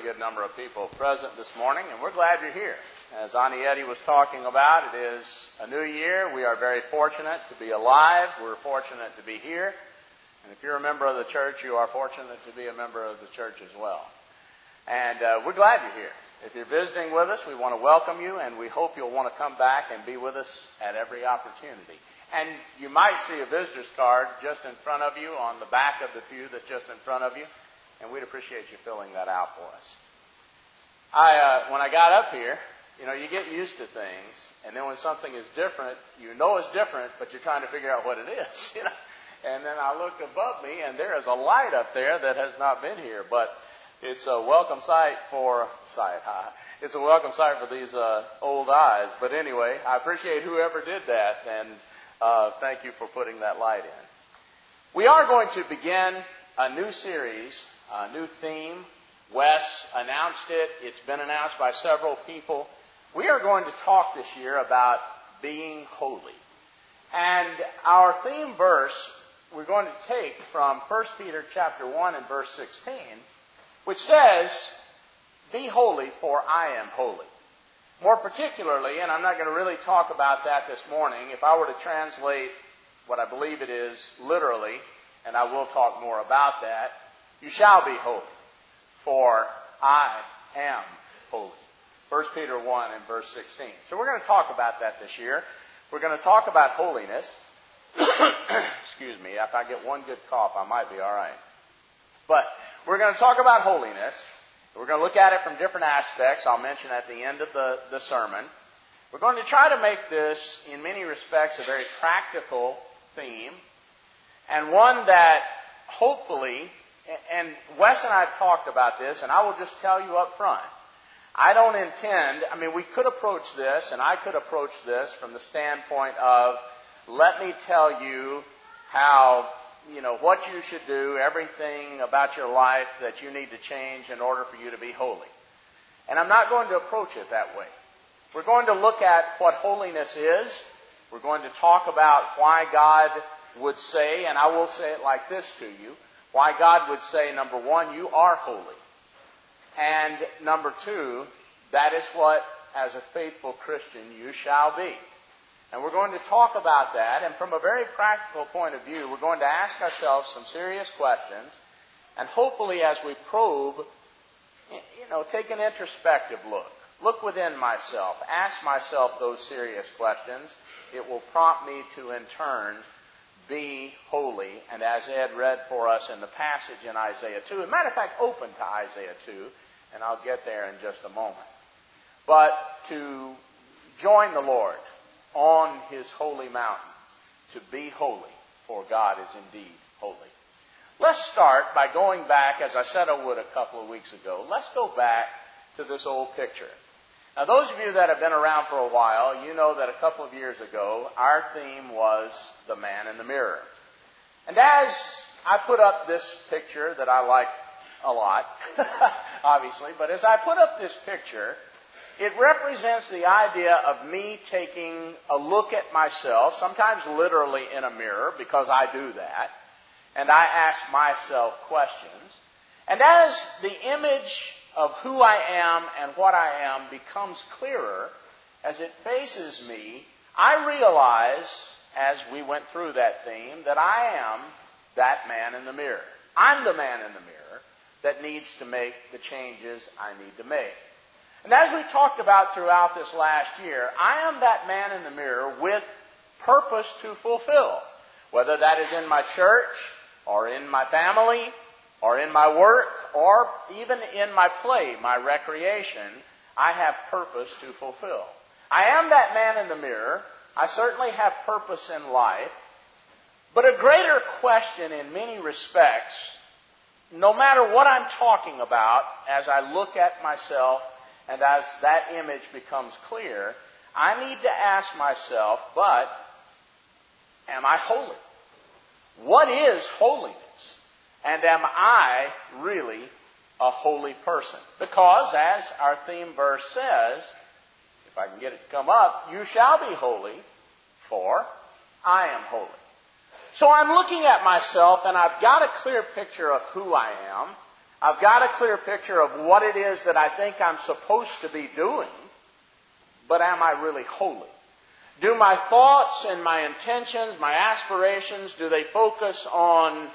really good number of people present this morning, and we're glad you're here. As Anietti was talking about, it is a new year. We are very fortunate to be alive. We're fortunate to be here. And if you're a member of the church, you are fortunate to be a member of the church as well. And uh, we're glad you're here. If you're visiting with us, we want to welcome you, and we hope you'll want to come back and be with us at every opportunity. And you might see a visitor's card just in front of you on the back of the pew that's just in front of you, and we'd appreciate you filling that out for us. I, uh, when I got up here, you know, you get used to things, and then when something is different, you know it's different, but you're trying to figure out what it is, you know. And then I looked above me, and there is a light up there that has not been here, but it's a welcome sight for sight. It's a welcome sight for these uh, old eyes. But anyway, I appreciate whoever did that, and uh, thank you for putting that light in. We are going to begin a new series, a new theme. Wes announced it. It's been announced by several people. We are going to talk this year about being holy. And our theme verse we're going to take from 1 Peter chapter 1 and verse 16, which says, Be holy, for I am holy. More particularly, and I'm not going to really talk about that this morning, if I were to translate what I believe it is literally, and I will talk more about that, you shall be holy, for I am holy. 1 Peter 1 and verse 16. So we're going to talk about that this year. We're going to talk about holiness. Excuse me, if I get one good cough, I might be all right. But we're going to talk about holiness. We're going to look at it from different aspects. I'll mention at the end of the, the sermon. We're going to try to make this, in many respects, a very practical theme, and one that hopefully, and Wes and I have talked about this, and I will just tell you up front, I don't intend, I mean, we could approach this, and I could approach this from the standpoint of, let me tell you how, you know, what you should do, everything about your life that you need to change in order for you to be holy. And I'm not going to approach it that way. We're going to look at what holiness is. We're going to talk about why God would say, and I will say it like this to you, why God would say, number one, you are holy. And number two, that is what, as a faithful Christian, you shall be. And we're going to talk about that, and from a very practical point of view, we're going to ask ourselves some serious questions, and hopefully, as we probe, you know, take an introspective look. Look within myself. Ask myself those serious questions. It will prompt me to, in turn, be holy. And as Ed read for us in the passage in Isaiah 2, as a matter of fact, open to Isaiah 2, and I'll get there in just a moment. But to join the Lord on his holy mountain, to be holy, for God is indeed holy. Let's start by going back, as I said I would a couple of weeks ago, let's go back to this old picture. Now, those of you that have been around for a while, you know that a couple of years ago, our theme was the man in the mirror. And as I put up this picture that I like a lot, obviously, but as I put up this picture, it represents the idea of me taking a look at myself, sometimes literally in a mirror, because I do that, and I ask myself questions. And as the image of who I am and what I am becomes clearer, as it faces me, I realize, as we went through that theme, that I am that man in the mirror. I'm the man in the mirror that needs to make the changes I need to make. And as we talked about throughout this last year, I am that man in the mirror with purpose to fulfill. Whether that is in my church, or in my family, or in my work, or even in my play, my recreation, I have purpose to fulfill. I am that man in the mirror. I certainly have purpose in life. But a greater question in many respects, no matter what I'm talking about, as I look at myself and as that image becomes clear, I need to ask myself, but am I holy? What is holiness? And am I really a holy person? Because, as our theme verse says, if I can get it to come up, you shall be holy, for I am holy. So I'm looking at myself and I've got a clear picture of who I am. I've got a clear picture of what it is that I think I'm supposed to be doing, but am I really holy? Do my thoughts and my intentions, my aspirations, do they focus on,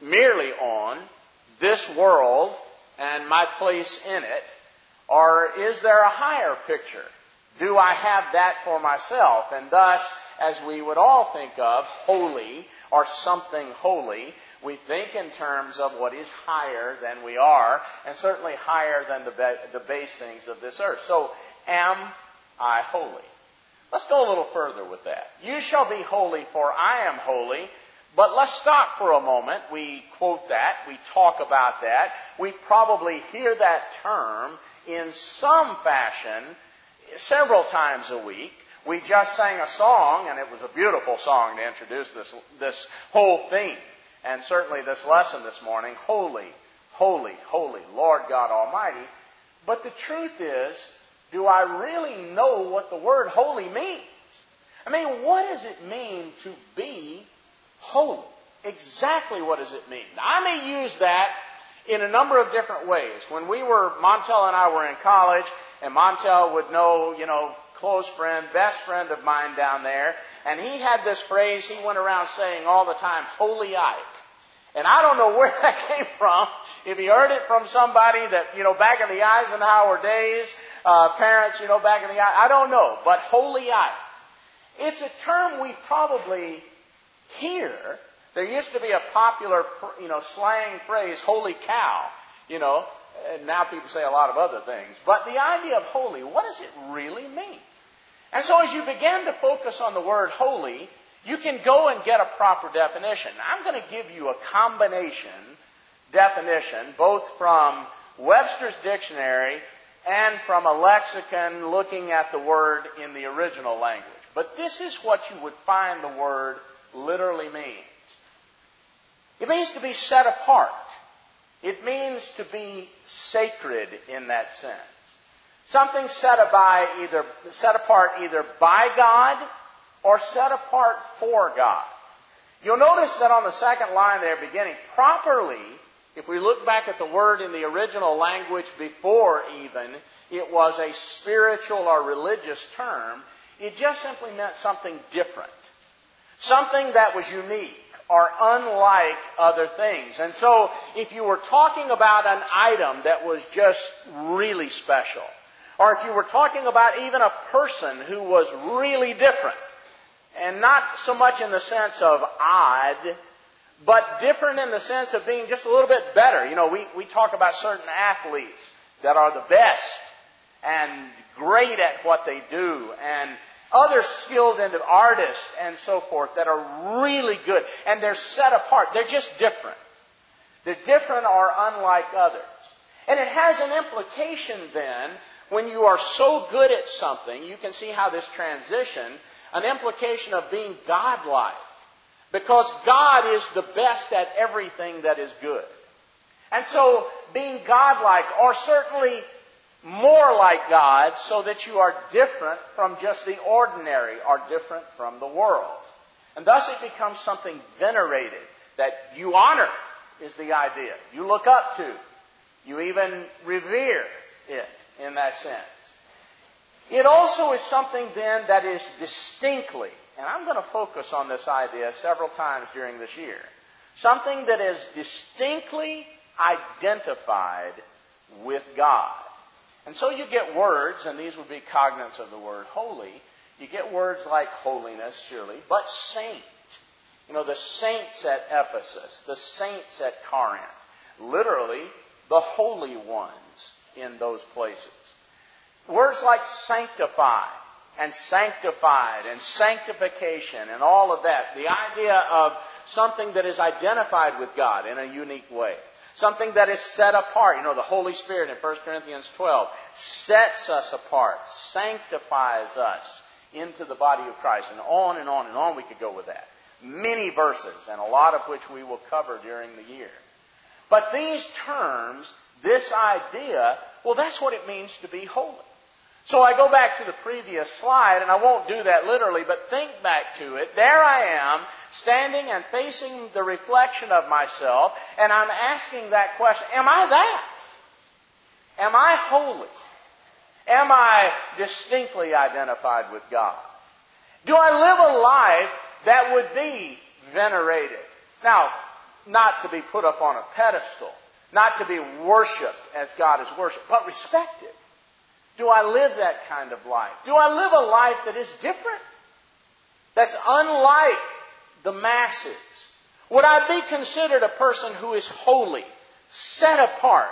merely on, this world and my place in it? Or is there a higher picture? Do I have that for myself? And thus, as we would all think of holy or something holy, we think in terms of what is higher than we are, and certainly higher than the, ba- the base things of this earth. So, am I holy? Let's go a little further with that. You shall be holy, for I am holy. But let's stop for a moment. We quote that, we talk about that, we probably hear that term in some fashion several times a week. We just sang a song, and it was a beautiful song to introduce this, this whole theme, and certainly this lesson this morning Holy, Holy, Holy, Lord God Almighty. But the truth is, do I really know what the word holy means? I mean, what does it mean to be holy? Exactly what does it mean? I may use that in a number of different ways. When we were, Montel and I were in college, and Montel would know, you know, close friend, best friend of mine down there, and he had this phrase he went around saying all the time, holy Ike. And I don't know where that came from. If he heard it from somebody that, you know, back in the Eisenhower days, uh, parents, you know, back in the, I don't know, but holy Ike. It's a term we probably hear. There used to be a popular, you know, slang phrase, holy cow, you know, and now people say a lot of other things. But the idea of holy, what does it really mean? And so as you begin to focus on the word holy, you can go and get a proper definition. I'm going to give you a combination definition, both from Webster's dictionary and from a lexicon looking at the word in the original language. But this is what you would find the word literally means. It means to be set apart. It means to be sacred in that sense. Something set, by either, set apart either by God or set apart for God. You'll notice that on the second line there beginning, properly, if we look back at the word in the original language before even, it was a spiritual or religious term. It just simply meant something different. Something that was unique or unlike other things. And so, if you were talking about an item that was just really special, or if you were talking about even a person who was really different, and not so much in the sense of odd, but different in the sense of being just a little bit better. You know, we, we talk about certain athletes that are the best and great at what they do and other skilled into artists and so forth that are really good and they're set apart. They're just different. They're different or unlike others. And it has an implication then when you are so good at something, you can see how this transition, an implication of being godlike. Because God is the best at everything that is good. And so being godlike, or certainly more like God so that you are different from just the ordinary, are different from the world. And thus it becomes something venerated that you honor, is the idea. You look up to. You even revere it in that sense. It also is something then that is distinctly, and I'm going to focus on this idea several times during this year, something that is distinctly identified with God. And so you get words, and these would be cognate of the word holy. You get words like holiness, surely, but saint. You know, the saints at Ephesus, the saints at Corinth. Literally, the holy ones in those places. Words like sanctify and sanctified and sanctification and all of that. The idea of something that is identified with God in a unique way. Something that is set apart. You know, the Holy Spirit in 1 Corinthians 12 sets us apart, sanctifies us into the body of Christ. And on and on and on we could go with that. Many verses, and a lot of which we will cover during the year. But these terms, this idea, well, that's what it means to be holy. So I go back to the previous slide, and I won't do that literally, but think back to it. There I am, standing and facing the reflection of myself, and I'm asking that question Am I that? Am I holy? Am I distinctly identified with God? Do I live a life that would be venerated? Now, not to be put up on a pedestal, not to be worshiped as God is worshiped, but respected. Do I live that kind of life? Do I live a life that is different? That's unlike the masses? Would I be considered a person who is holy, set apart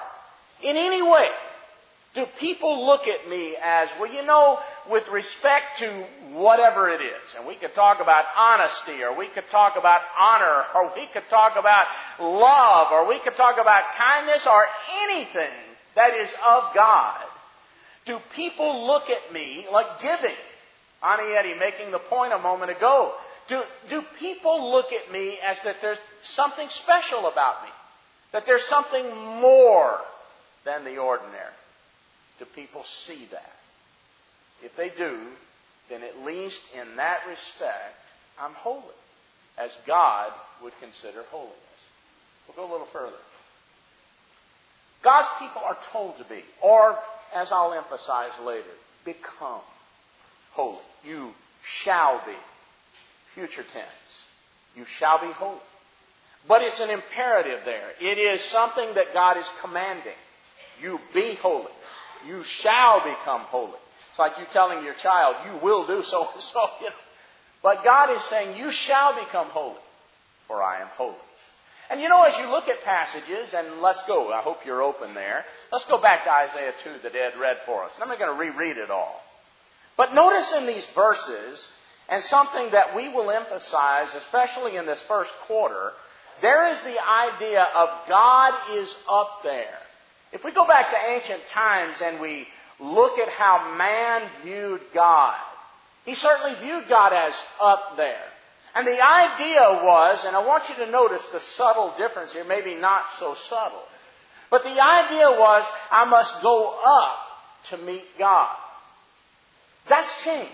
in any way? Do people look at me as, well, you know, with respect to whatever it is, and we could talk about honesty, or we could talk about honor, or we could talk about love, or we could talk about kindness, or anything that is of God. Do people look at me like giving? Anietti making the point a moment ago. Do, do people look at me as that there's something special about me? That there's something more than the ordinary? Do people see that? If they do, then at least in that respect, I'm holy, as God would consider holiness. We'll go a little further. God's people are told to be, or as I'll emphasize later, become holy. You shall be future tense. You shall be holy. But it's an imperative there. It is something that God is commanding. You be holy. You shall become holy. It's like you telling your child, you will do so and so. You know. But God is saying, you shall become holy, for I am holy. And you know, as you look at passages, and let's go, I hope you're open there. Let's go back to Isaiah 2 that Ed read for us. And I'm not going to reread it all. But notice in these verses, and something that we will emphasize, especially in this first quarter, there is the idea of God is up there. If we go back to ancient times and we look at how man viewed God, he certainly viewed God as up there. And the idea was, and I want you to notice the subtle difference here, maybe not so subtle, but the idea was, I must go up to meet God. That's changed.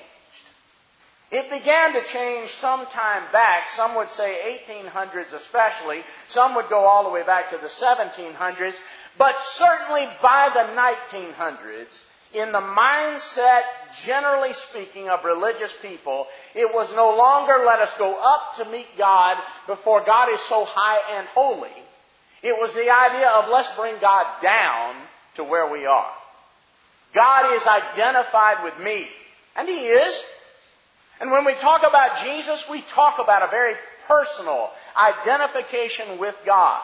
It began to change some time back. Some would say 1800s especially. Some would go all the way back to the 1700s. But certainly by the 1900s, in the mindset, generally speaking, of religious people, it was no longer let us go up to meet God before God is so high and holy. It was the idea of let's bring God down to where we are. God is identified with me. And He is. And when we talk about Jesus, we talk about a very personal identification with God.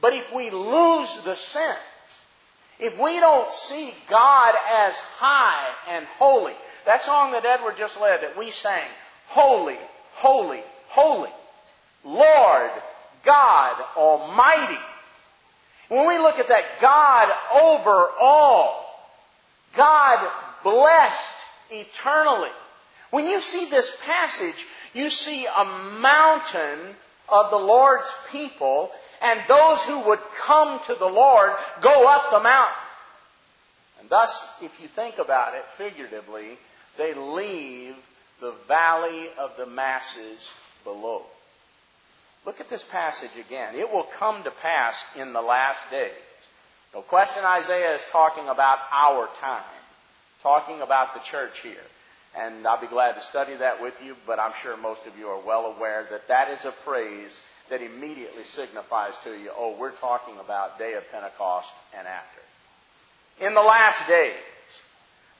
But if we lose the sense, if we don't see God as high and holy, that song that Edward just led that we sang, Holy, Holy, Holy, Lord God Almighty. When we look at that God over all, God blessed eternally, when you see this passage, you see a mountain of the Lord's people, and those who would come to the Lord go up the mountain. And thus, if you think about it figuratively, they leave the valley of the masses below. Look at this passage again. It will come to pass in the last days. No question Isaiah is talking about our time, talking about the church here. And I'll be glad to study that with you, but I'm sure most of you are well aware that that is a phrase that immediately signifies to you, oh, we're talking about day of Pentecost and after. In the last days,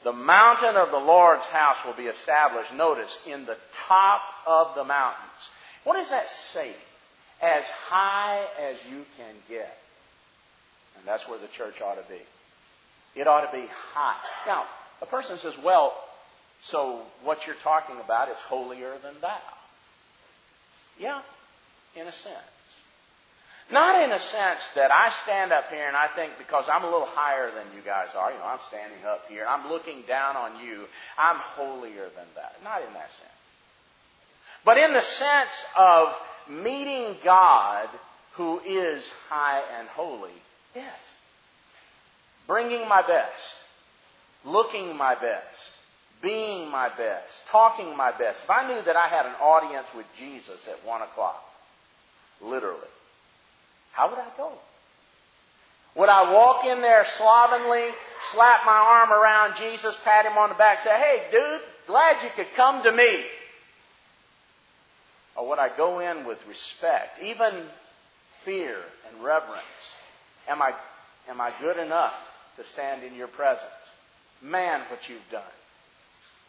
the mountain of the Lord's house will be established, notice, in the top of the mountains. What does that say? As high as you can get. And that's where the church ought to be. It ought to be high. Now, a person says, well, so what you're talking about is holier than thou. Yeah, in a sense. Not in a sense that I stand up here and I think because I'm a little higher than you guys are, you know, I'm standing up here, I'm looking down on you, I'm holier than that. Not in that sense. But in the sense of meeting God who is high and holy, yes. Bringing my best looking my best, being my best, talking my best, if I knew that I had an audience with Jesus at 1 o'clock, literally, how would I go? Would I walk in there slovenly, slap my arm around Jesus, pat him on the back, say, hey, dude, glad you could come to me? Or would I go in with respect, even fear and reverence? Am I, am I good enough to stand in your presence? Man, what you've done.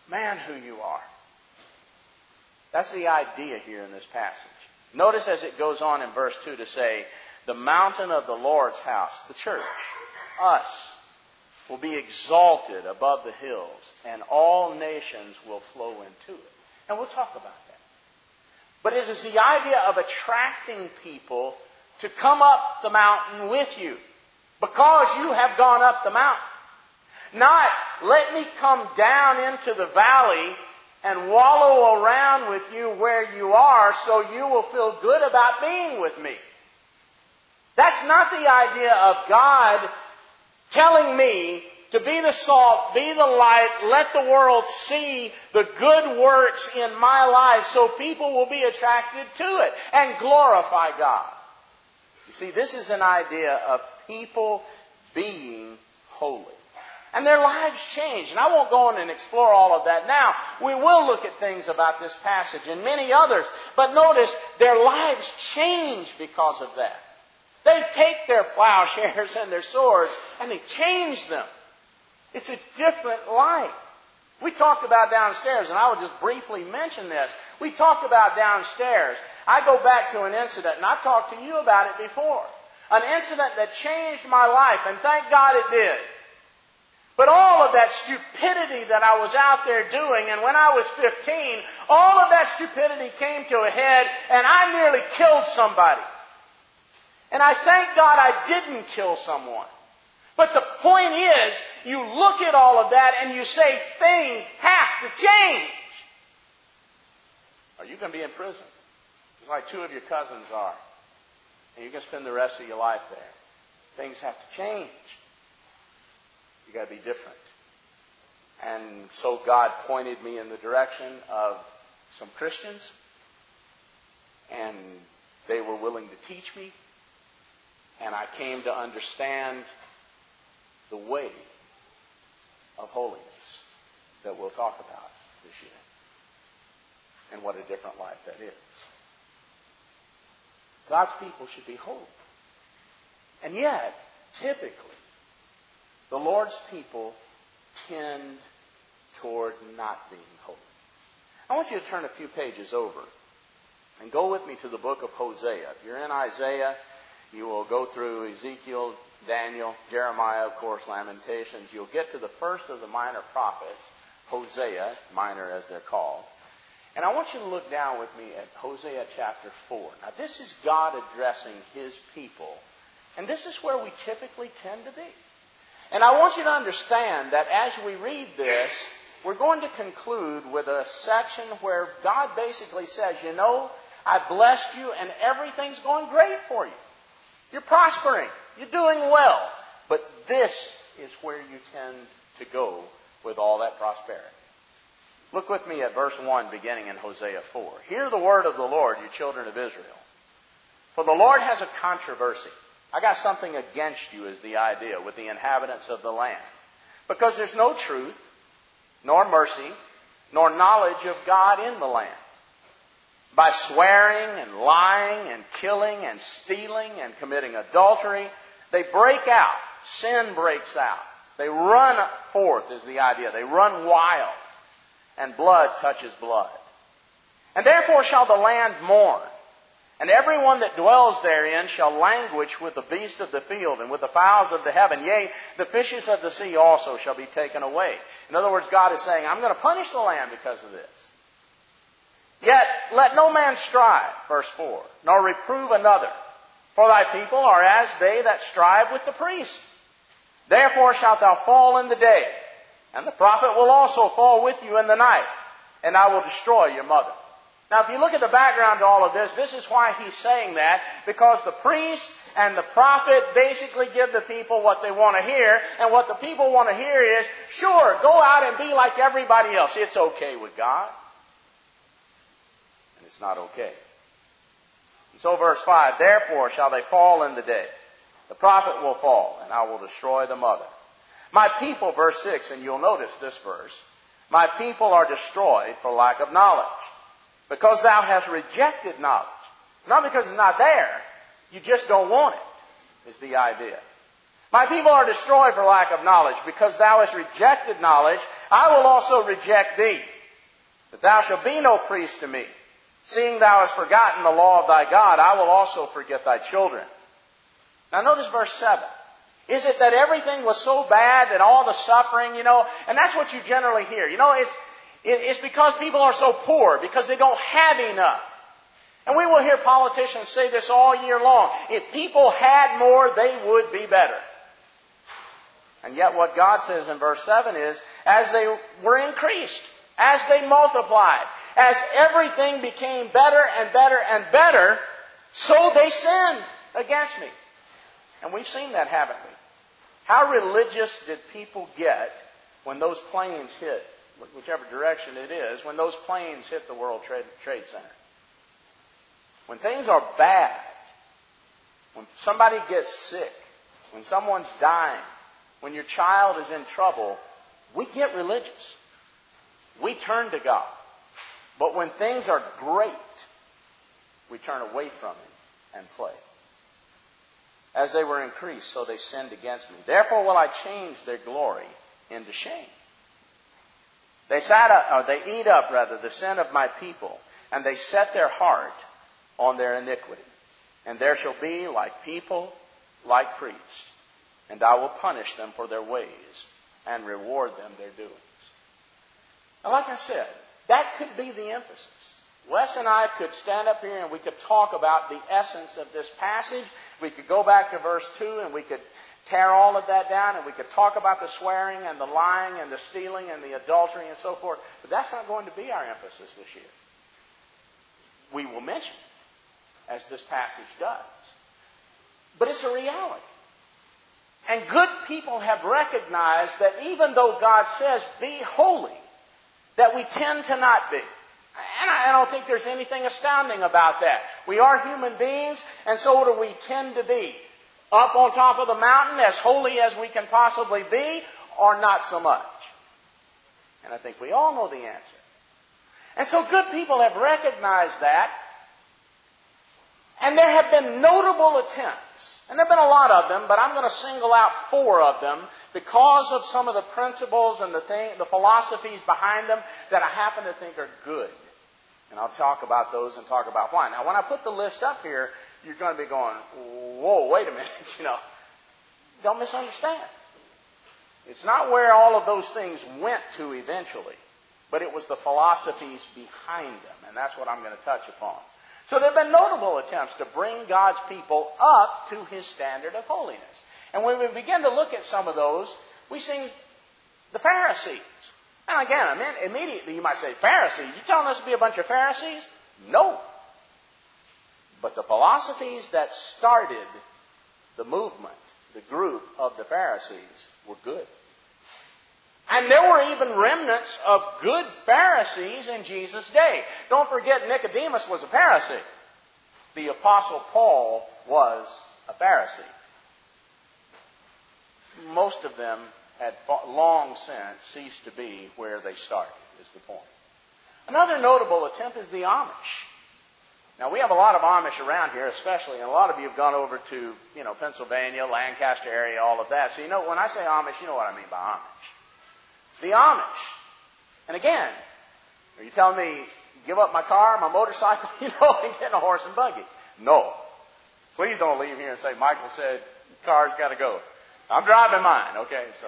Man, who you are. That's the idea here in this passage. Notice as it goes on in verse 2 to say, the mountain of the Lord's house, the church, us, will be exalted above the hills, and all nations will flow into it. And we'll talk about that. But it is the idea of attracting people to come up the mountain with you because you have gone up the mountain. Not let me come down into the valley and wallow around with you where you are so you will feel good about being with me. That's not the idea of God telling me to be the salt, be the light, let the world see the good works in my life so people will be attracted to it and glorify God. You see, this is an idea of people being holy. And their lives change. And I won't go on and explore all of that now. We will look at things about this passage and many others. But notice, their lives change because of that. They take their plowshares and their swords and they change them. It's a different life. We talked about downstairs, and I will just briefly mention this. We talked about downstairs. I go back to an incident, and I talked to you about it before. An incident that changed my life, and thank God it did. But all of that stupidity that I was out there doing, and when I was 15, all of that stupidity came to a head, and I nearly killed somebody. And I thank God I didn't kill someone. But the point is, you look at all of that and you say things have to change. Or you can be in prison, just like two of your cousins are. And you can spend the rest of your life there. Things have to change. You got to be different. And so God pointed me in the direction of some Christians, and they were willing to teach me, and I came to understand the way of holiness that we'll talk about this year. And what a different life that is. God's people should be holy. And yet, typically, the Lord's people tend toward not being holy. I want you to turn a few pages over and go with me to the book of Hosea. If you're in Isaiah, you will go through Ezekiel, Daniel, Jeremiah, of course, Lamentations. You'll get to the first of the minor prophets, Hosea, minor as they're called. And I want you to look down with me at Hosea chapter 4. Now, this is God addressing his people. And this is where we typically tend to be. And I want you to understand that as we read this, we're going to conclude with a section where God basically says, You know, I blessed you and everything's going great for you. You're prospering. You're doing well. But this is where you tend to go with all that prosperity. Look with me at verse 1 beginning in Hosea 4. Hear the word of the Lord, you children of Israel. For the Lord has a controversy. I got something against you, is the idea, with the inhabitants of the land. Because there's no truth, nor mercy, nor knowledge of God in the land by swearing and lying and killing and stealing and committing adultery. They break out. Sin breaks out. They run forth, is the idea. They run wild. And blood touches blood. And therefore shall the land mourn. And everyone that dwells therein shall languish with the beasts of the field and with the fowls of the heaven. Yea, the fishes of the sea also shall be taken away. In other words, God is saying, I'm going to punish the land because of this. Yet let no man strive, verse 4, nor reprove another. For thy people are as they that strive with the priest. Therefore shalt thou fall in the day, and the prophet will also fall with you in the night, and I will destroy your mother. Now, if you look at the background to all of this, this is why he's saying that, because the priest and the prophet basically give the people what they want to hear, and what the people want to hear is, sure, go out and be like everybody else. It's okay with God. And it's not okay. So verse 5, Therefore shall they fall in the day. The prophet will fall, and I will destroy the mother. My people, verse 6, and you'll notice this verse, my people are destroyed for lack of knowledge. Because thou hast rejected knowledge. Not because it's not there, you just don't want it, is the idea. My people are destroyed for lack of knowledge. Because thou hast rejected knowledge, I will also reject thee. That thou shalt be no priest to me. Seeing thou hast forgotten the law of thy God, I will also forget thy children. Now notice verse 7. Is it that everything was so bad that all the suffering, you know, and that's what you generally hear. You know, it's, it's because people are so poor, because they don't have enough. And we will hear politicians say this all year long. If people had more, they would be better. And yet what God says in verse 7 is, as they were increased, as they multiplied, as everything became better and better and better, so they sinned against me. And we've seen that, haven't we? How religious did people get when those planes hit, whichever direction it is, when those planes hit the World Trade, Center? When things are bad, when somebody gets sick, when someone's dying, when your child is in trouble, we get religious. We turn to God. But when things are great, we turn away from Him and play. As they were increased, so they sinned against me. Therefore will I change their glory into shame. They sat up, or they eat up rather the sin of my people, and they set their heart on their iniquity. And there shall be like people, like priests, and I will punish them for their ways and reward them their doings. Now, like I said, that could be the emphasis. Wes and I could stand up here and we could talk about the essence of this passage. We could go back to verse 2 and we could tear all of that down and we could talk about the swearing and the lying and the stealing and the adultery and so forth. But that's not going to be our emphasis this year. We will mention it, as this passage does. But it's a reality. And good people have recognized that even though God says, be holy, that we tend to not be. And I don't think there's anything astounding about that. We are human beings, and so do we tend to be. Up on top of the mountain, as holy as we can possibly be, or not so much. And I think we all know the answer. And so good people have recognized that, and there have been notable attempts, and there have been a lot of them, but I'm going to single out four of them because of some of the principles and the, thing, the philosophies behind them that I happen to think are good. And I'll talk about those and talk about why. Now, when I put the list up here, you're going to be going, whoa, wait a minute, you know. Don't misunderstand. It's not where all of those things went to eventually, but it was the philosophies behind them, and that's what I'm going to touch upon. So there have been notable attempts to bring God's people up to his standard of holiness. And when we begin to look at some of those, we see the Pharisees. And again, immediately you might say, Pharisees? You telling us to be a bunch of Pharisees? No. But the philosophies that started the movement, the group of the Pharisees, were good. And there were even remnants of good Pharisees in Jesus' day. Don't forget Nicodemus was a Pharisee. The Apostle Paul was a Pharisee. Most of them had long since ceased to be where they started, is the point. Another notable attempt is the Amish. Now, we have a lot of Amish around here, especially, and a lot of you have gone over to, you know, Pennsylvania, Lancaster area, all of that. So, you know, when I say Amish, you know what I mean by Amish. The Amish. And again, are you telling me give up my car, my motorcycle, you know, and get in a horse and buggy? No. Please don't leave here and say, Michael said, car's got to go. I'm driving mine, okay? So,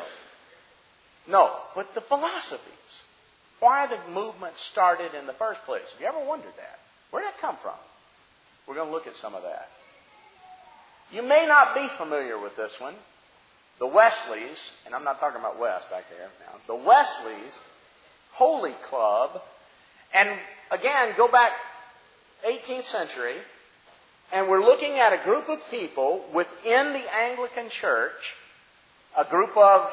no, but the philosophies. Why the movement started in the first place. Have you ever wondered that? Where did that come from? We're going to look at some of that. You may not be familiar with this one. The Wesleys, and I'm not talking about Wes back there now, the Wesleys Holy Club, and again, go back 18th century, and we're looking at a group of people within the Anglican Church, a group of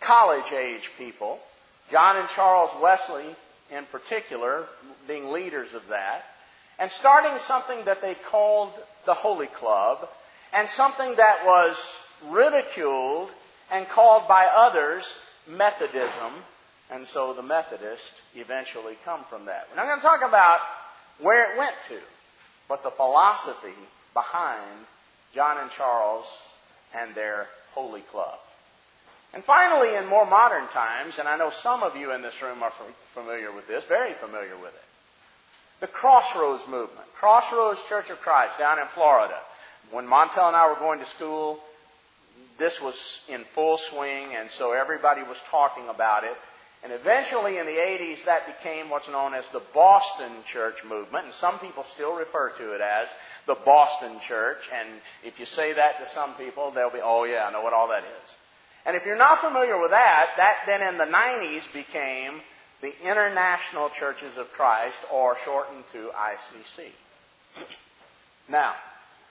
college age people, John and Charles Wesley in particular being leaders of that, and starting something that they called the Holy Club, and something that was ridiculed and called by others Methodism, and so the Methodists eventually come from that. We're not going to talk about where it went to, but the philosophy behind John and Charles and their Holy Club. And finally, in more modern times, and I know some of you in this room are familiar with this, very familiar with it, the Crossroads movement. Crossroads Church of Christ down in Florida. When Montel and I were going to school, this was in full swing, and so everybody was talking about it. And eventually in the 80s, that became what's known as the Boston Church movement, and some people still refer to it as the Boston Church. And if you say that to some people, they'll be, oh yeah, I know what all that is. And if you're not familiar with that, that then in the 90s became the International Churches of Christ, or shortened to ICC. now,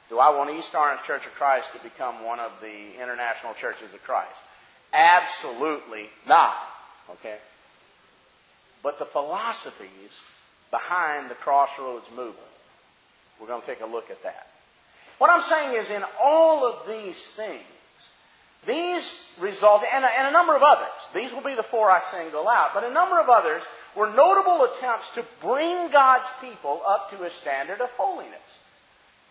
do I want East Orange Church of Christ to become one of the International Churches of Christ? Absolutely not. Okay? But the philosophies behind the Crossroads movement, we're going to take a look at that. What I'm saying is, in all of these things, these resulted, and a, and a number of others, these will be the four I single out, but a number of others were notable attempts to bring God's people up to a standard of holiness.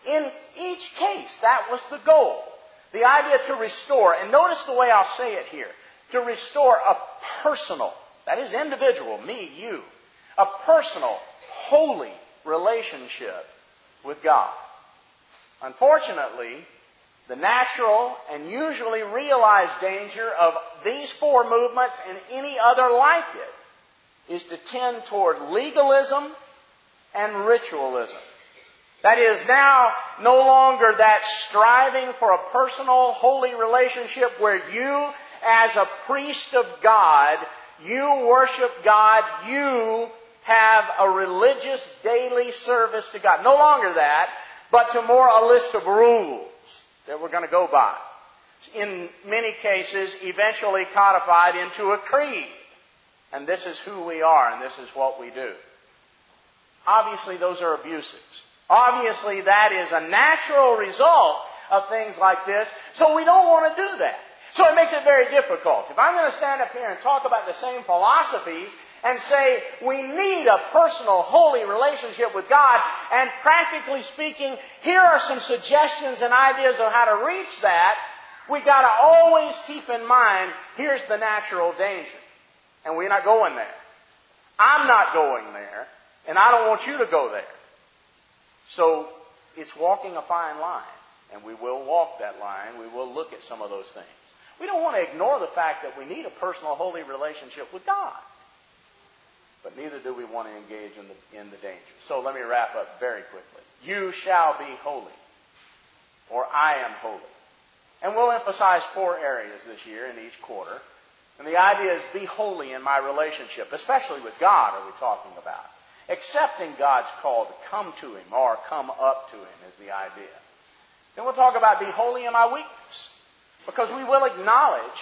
In each case, that was the goal. The idea to restore, and notice the way I'll say it here, to restore a personal, that is individual, me, you, a personal, holy relationship with God. Unfortunately, the natural and usually realized danger of these four movements and any other like it is to tend toward legalism and ritualism. That is now no longer that striving for a personal, holy relationship where you, as a priest of God, you worship God, you have a religious daily service to God. No longer that, but to more a list of rules that we're going to go by. In many cases, eventually codified into a creed. And this is who we are, and this is what we do. Obviously, those are abuses. Obviously, that is a natural result of things like this, so we don't want to do that. So it makes it very difficult. If I'm going to stand up here and talk about the same philosophies and say we need a personal, holy relationship with God, and practically speaking, here are some suggestions and ideas of how to reach that, we got to always keep in mind here's the natural danger. And we're not going there. I'm not going there, and I don't want you to go there. So it's walking a fine line, and we will walk that line. We will look at some of those things. We don't want to ignore the fact that we need a personal, holy relationship with God. But neither do we want to engage in the, in the danger. So let me wrap up very quickly. You shall be holy, or I am holy. And we'll emphasize four areas this year in each quarter. And the idea is be holy in my relationship, especially with God, are we talking about. Accepting God's call to come to Him or come up to Him is the idea. Then we'll talk about be holy in my weakness. Because we will acknowledge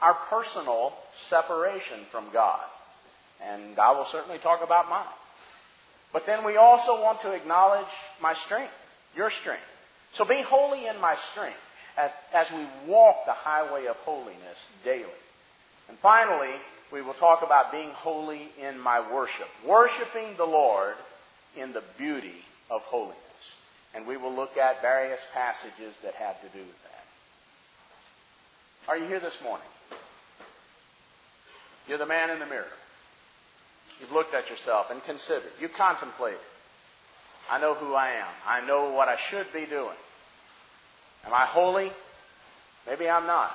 our personal separation from God. And I will certainly talk about mine. But then we also want to acknowledge my strength, your strength. So be holy in my strength as we walk the highway of holiness daily. And finally, we will talk about being holy in my worship, worshiping the Lord in the beauty of holiness. And we will look at various passages that have to do with that. Are you here this morning? You're the man in the mirror. You've looked at yourself and considered. You contemplated. I know who I am. I know what I should be doing. Am I holy? Maybe I'm not.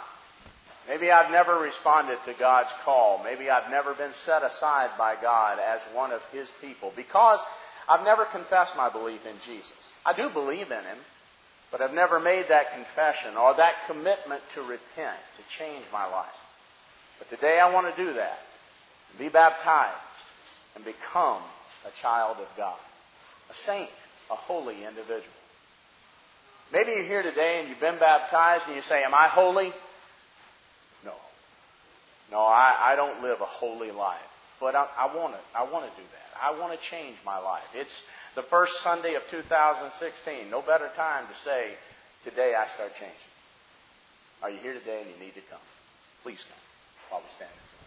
Maybe I've never responded to God's call. Maybe I've never been set aside by God as one of His people because I've never confessed my belief in Jesus. I do believe in Him, but I've never made that confession or that commitment to repent, to change my life. But today I want to do that. Be baptized and become a child of God. A saint, a holy individual. Maybe you're here today and you've been baptized and you say, Am I holy? No. No, I, I don't live a holy life. But I, I want to I want to do that. I want to change my life. It's the first Sunday of 2016. No better time to say, Today I start changing. Are you here today and you need to come? Please come.